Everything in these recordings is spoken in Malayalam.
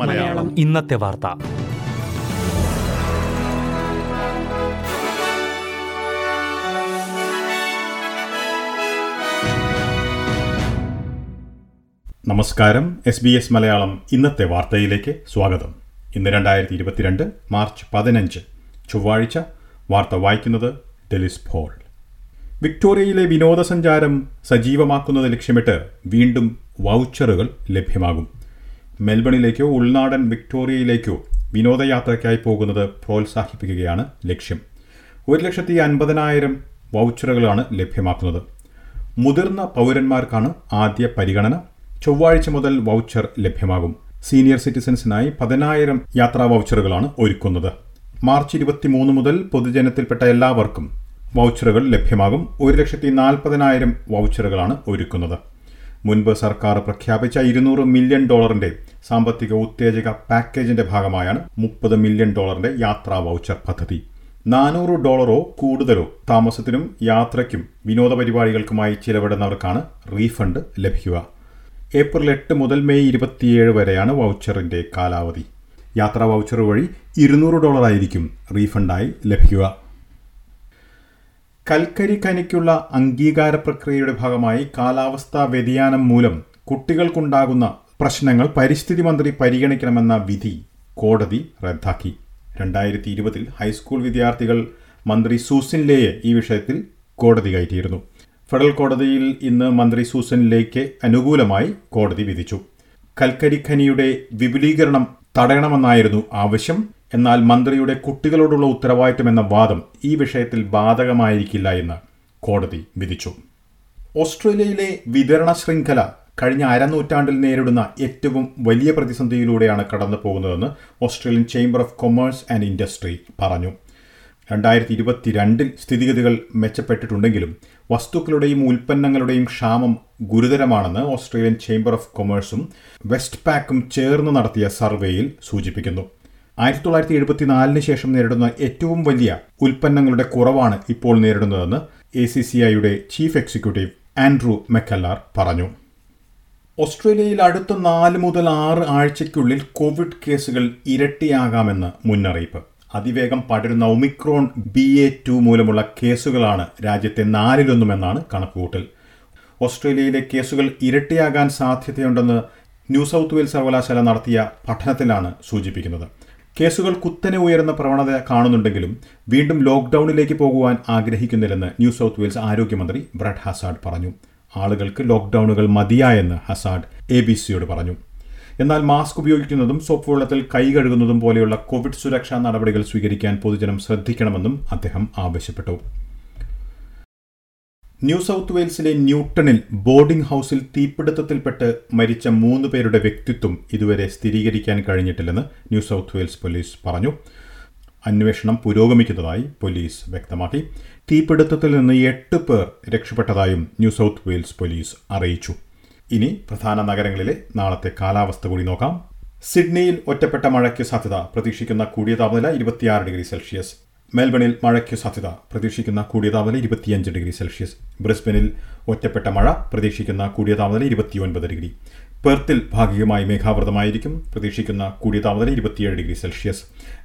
മലയാളം. ഇന്നത്തെ വാർത്ത. നമസ്കാരം. എസ് ബി എസ് മലയാളം ഇന്നത്തെ വാർത്തയിലേക്ക് സ്വാഗതം. ഇന്ന് രണ്ടായിരത്തി ഇരുപത്തിരണ്ട് മാർച്ച് പതിനഞ്ച്. ചൊവ്വാഴ്ച വാർത്ത വായിക്കുന്നത് ഡെലിസ് ഫോൾ വിക്ടോറിയയിലെ വിനോദസഞ്ചാരം സജീവമാക്കുന്നത് ലക്ഷ്യമിട്ട് വീണ്ടും വൗച്ചറുകൾ ലഭ്യമാകും. മെൽബണിലേക്കോ ഉൾനാടൻ വിക്ടോറിയയിലേക്കോ വിനോദയാത്രയ്ക്കായി പോകുന്നത് പ്രോത്സാഹിപ്പിക്കുകയാണ് ലക്ഷ്യം. ഒരു ലക്ഷത്തി അൻപതിനായിരം വൗച്ചറുകളാണ് ലഭ്യമാക്കുന്നത്. മുതിർന്ന പൗരന്മാർക്കാണ് ആദ്യ പരിഗണന. ചൊവ്വാഴ്ച മുതൽ വൗച്ചർ ലഭ്യമാകും. സീനിയർ സിറ്റിസൻസിനായി പതിനായിരം യാത്രാ വൗച്ചറുകളാണ് ഒരുക്കുന്നത്. മാർച്ച് ഇരുപത്തിമൂന്ന് മുതൽ പൊതുജനത്തിൽപ്പെട്ട എല്ലാവർക്കും വൗച്ചറുകൾ ലഭ്യമാകും. ഒരു ലക്ഷത്തി നാൽപ്പതിനായിരം വൗച്ചറുകളാണ് ഒരുക്കുന്നത്. മുൻപ് സർക്കാർ പ്രഖ്യാപിച്ച ഇരുന്നൂറ് മില്യൺ ഡോളറിന്റെ സാമ്പത്തിക ഉത്തേജക പാക്കേജിന്റെ ഭാഗമായാണ് മുപ്പത് മില്യൺ ഡോളറിന്റെ യാത്രാ വൗച്ചർ പദ്ധതി. നാനൂറ് ഡോളറോ കൂടുതലോ താമസത്തിനും യാത്രയ്ക്കും വിനോദ പരിപാടികൾക്കുമായി ചിലവിടുന്നവർക്കാണ് റീഫണ്ട് ലഭിക്കുക. ഏപ്രിൽ എട്ട് മുതൽ മെയ് ഇരുപത്തിയേഴ് വരെയാണ് വൗച്ചറിന്റെ കാലാവധി. യാത്രാ വൗച്ചർ വഴി ഇരുന്നൂറ് ഡോളറായിരിക്കും റീഫണ്ടായി ലഭിക്കുക. കൽക്കരി ഖനിക്കുള്ള അംഗീകാര പ്രക്രിയയുടെ ഭാഗമായി കാലാവസ്ഥാ വ്യതിയാനം മൂലം കുട്ടികൾക്കുണ്ടാകുന്ന പ്രശ്നങ്ങൾ പരിസ്ഥിതി മന്ത്രി പരിഗണിക്കണമെന്ന വിധി കോടതി റദ്ദാക്കി. രണ്ടായിരത്തി ഇരുപതിൽ ഹൈസ്കൂൾ വിദ്യാർത്ഥികൾ മന്ത്രി സൂസിൻ ലേയെ ഈ വിഷയത്തിൽ കോടതി കയറ്റിയിരുന്നു. ഫെഡറൽ കോടതിയിൽ ഇന്ന് മന്ത്രി സൂസൻ ലേക്ക് അനുകൂലമായി കോടതി വിധിച്ചു. കൽക്കരി ഖനിയുടെ വിപുലീകരണം തടയണമെന്നായിരുന്നു ആവശ്യം. എന്നാൽ മന്ത്രിയുടെ കുട്ടികളോടുള്ള ഉത്തരവാദിത്തം എന്ന വാദം ഈ വിഷയത്തിൽ ബാധകമായിരിക്കില്ല എന്ന് കോടതി വിധിച്ചു. ഓസ്ട്രേലിയയിലെ വിതരണ ശൃംഖല കഴിഞ്ഞ അരനൂറ്റാണ്ടിൽ നേരിടുന്ന ഏറ്റവും വലിയ പ്രതിസന്ധിയിലൂടെയാണ് കടന്നു പോകുന്നതെന്ന് Australian Chamber of Commerce and Industry പറഞ്ഞു. രണ്ടായിരത്തി ഇരുപത്തിരണ്ടിൽ സ്ഥിതിഗതികൾ മെച്ചപ്പെട്ടിട്ടുണ്ടെങ്കിലും വസ്തുക്കളുടെയും ഉൽപ്പന്നങ്ങളുടെയും ക്ഷാമം ഗുരുതരമാണെന്ന് ഓസ്ട്രേലിയൻ ചേംബർ ഓഫ് കൊമേഴ്സും വെസ്റ്റ് പാക്കും ചേർന്ന് നടത്തിയ സർവേയിൽ സൂചിപ്പിക്കുന്നു. ആയിരത്തി തൊള്ളായിരത്തി എഴുപത്തിനാലിന് ശേഷം നേരിടുന്ന ഏറ്റവും വലിയ ഉൽപ്പന്നങ്ങളുടെ കുറവാണ് ഇപ്പോൾ നേരിടുന്നതെന്ന് എ സി സി ഐയുടെ ചീഫ് എക്സിക്യൂട്ടീവ് ആൻഡ്രൂ മെക്കല്ലാർ പറഞ്ഞു. ഓസ്ട്രേലിയയിൽ അടുത്ത നാല് മുതൽ ആറ് ആഴ്ചയ്ക്കുള്ളിൽ കോവിഡ് കേസുകൾ ഇരട്ടിയാകാമെന്ന് മുന്നറിയിപ്പ്. അതിവേഗം പടരുന്ന ഒമിക്രോൺ ബി എ ടു മൂലമുള്ള കേസുകളാണ് രാജ്യത്തെ നാലിലൊന്നുമെന്നാണ് കണക്കുകൂട്ടൽ. ഓസ്ട്രേലിയയിലെ കേസുകൾ ഇരട്ടിയാകാൻ സാധ്യതയുണ്ടെന്ന് ന്യൂ സൗത്ത് വെയിൽസ് സർവകലാശാല നടത്തിയ പഠനത്തിലാണ് സൂചിപ്പിക്കുന്നത്. കേസുകൾ കുത്തനെ ഉയരുന്ന പ്രവണത കാണുന്നുണ്ടെങ്കിലും വീണ്ടും ലോക്ക്ഡൌണിലേക്ക് പോകുവാൻ ആഗ്രഹിക്കുന്നില്ലെന്ന് ന്യൂ സൗത്ത് വെയിൽസ് ആരോഗ്യമന്ത്രി ബ്രഡ് ഹസാഡ് പറഞ്ഞു. ആളുകൾക്ക് ലോക്ക്ഡൌണുകൾ മതിയായെന്ന് ഹസാഡ് എ ബി സിയോട് പറഞ്ഞു. എന്നാൽ മാസ്ക് ഉപയോഗിക്കുന്നതും സോപ്പ് വെള്ളത്തിൽ കൈ കഴുകുന്നതും പോലെയുള്ള കോവിഡ് സുരക്ഷാ നടപടികൾ സ്വീകരിക്കാൻ പൊതുജനം ശ്രദ്ധിക്കണമെന്നും അദ്ദേഹം ആവശ്യപ്പെട്ടു. ന്യൂ സൗത്ത് വെയിൽസിലെ ന്യൂട്ടണിൽ ബോർഡിംഗ് ഹൌസിൽ തീപിടുത്തത്തിൽപ്പെട്ട് മരിച്ച മൂന്ന് പേരുടെ വ്യക്തിത്വം ഇതുവരെ സ്ഥിരീകരിക്കാൻ കഴിഞ്ഞിട്ടില്ലെന്ന് ന്യൂ സൗത്ത് വെയിൽസ് പോലീസ് പറഞ്ഞു. അന്വേഷണം പുരോഗമിക്കുന്നതായി പോലീസ് വ്യക്തമാക്കി. തീപിടുത്തത്തിൽ നിന്ന് എട്ട് പേർ രക്ഷപ്പെട്ടതായും ന്യൂ സൗത്ത് വെയിൽസ് പോലീസ് അറിയിച്ചു. ഇനി പ്രധാന നഗരങ്ങളിലെ നാളത്തെ കാലാവസ്ഥ കൂടി നോക്കാം. സിഡ്നിയിൽ ഒറ്റപ്പെട്ട മഴയ്ക്ക് സാധ്യത പ്രതീക്ഷിക്കുന്ന കൂടിയ താപനില ഇരുപത്തിയാറ് ഡിഗ്രി സെൽഷ്യസ്. മെൽബണിൽ മഴയ്ക്ക് സാധ്യത. പ്രതീക്ഷിക്കുന്ന കൂടിയ താപനില ഇരുപത്തിയഞ്ച് ഡിഗ്രി സെൽഷ്യസ്. ബ്രിസ്ബനിൽ ഒറ്റപ്പെട്ട മഴ പ്രതീക്ഷിക്കുന്ന കൂടിയ താപനില ഇരുപത്തിയൊൻപത് ഡിഗ്രി. പെർത്തിൽ ഭാഗികമായി മേഘാവൃതമായിരിക്കും. പ്രതീക്ഷിക്കുന്ന കൂടിയ താപനില ഇരുപത്തിയേഴ് ഡിഗ്രി സെൽഷ്യസ്.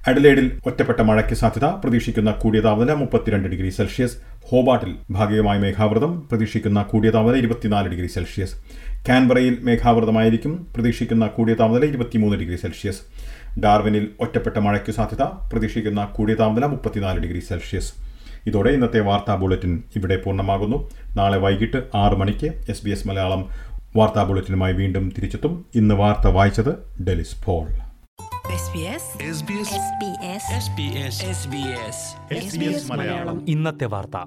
അഡലേഡിൽ ഒറ്റപ്പെട്ട മഴയ്ക്ക് സാധ്യത. പ്രതീക്ഷിക്കുന്ന കൂടിയ താപനില മുപ്പത്തിരണ്ട് ഡിഗ്രി സെൽഷ്യസ്. ഹോബാട്ടിൽ ഭാഗികമായി മേഘാവൃതം. പ്രതീക്ഷിക്കുന്ന കൂടിയ താപനില ഇരുപത്തിനാല് ഡിഗ്രി സെൽഷ്യസ്. കാൻബറയിൽ മേഘാവൃതമായിരിക്കും. പ്രതീക്ഷിക്കുന്ന കൂടിയ താപനില ഇരുപത്തിമൂന്ന് ഡിഗ്രി സെൽഷ്യസ്. ഡാർവിനിൽ ഒറ്റപ്പെട്ട മഴയ്ക്ക് സാധ്യത. പ്രതീക്ഷിക്കുന്ന കൂടിയ താപനില മുപ്പത്തിനാല് ഡിഗ്രി സെൽഷ്യസ്. ഇതോടെ ഇന്നത്തെ വാർത്താ ബുള്ളറ്റിൻ ഇവിടെ പൂർണമാകുന്നു. നാളെ വൈകിട്ട് ആറ് മണിക്ക് എസ് ബി എസ് മലയാളം വാർത്താ ബുള്ളറ്റിനുമായി വീണ്ടും തിരിച്ചെത്തും. ഇന്ന് വാർത്ത വായിച്ചത് ഡെലിസ് പോൾ. ഇന്നത്തെ വാർത്ത.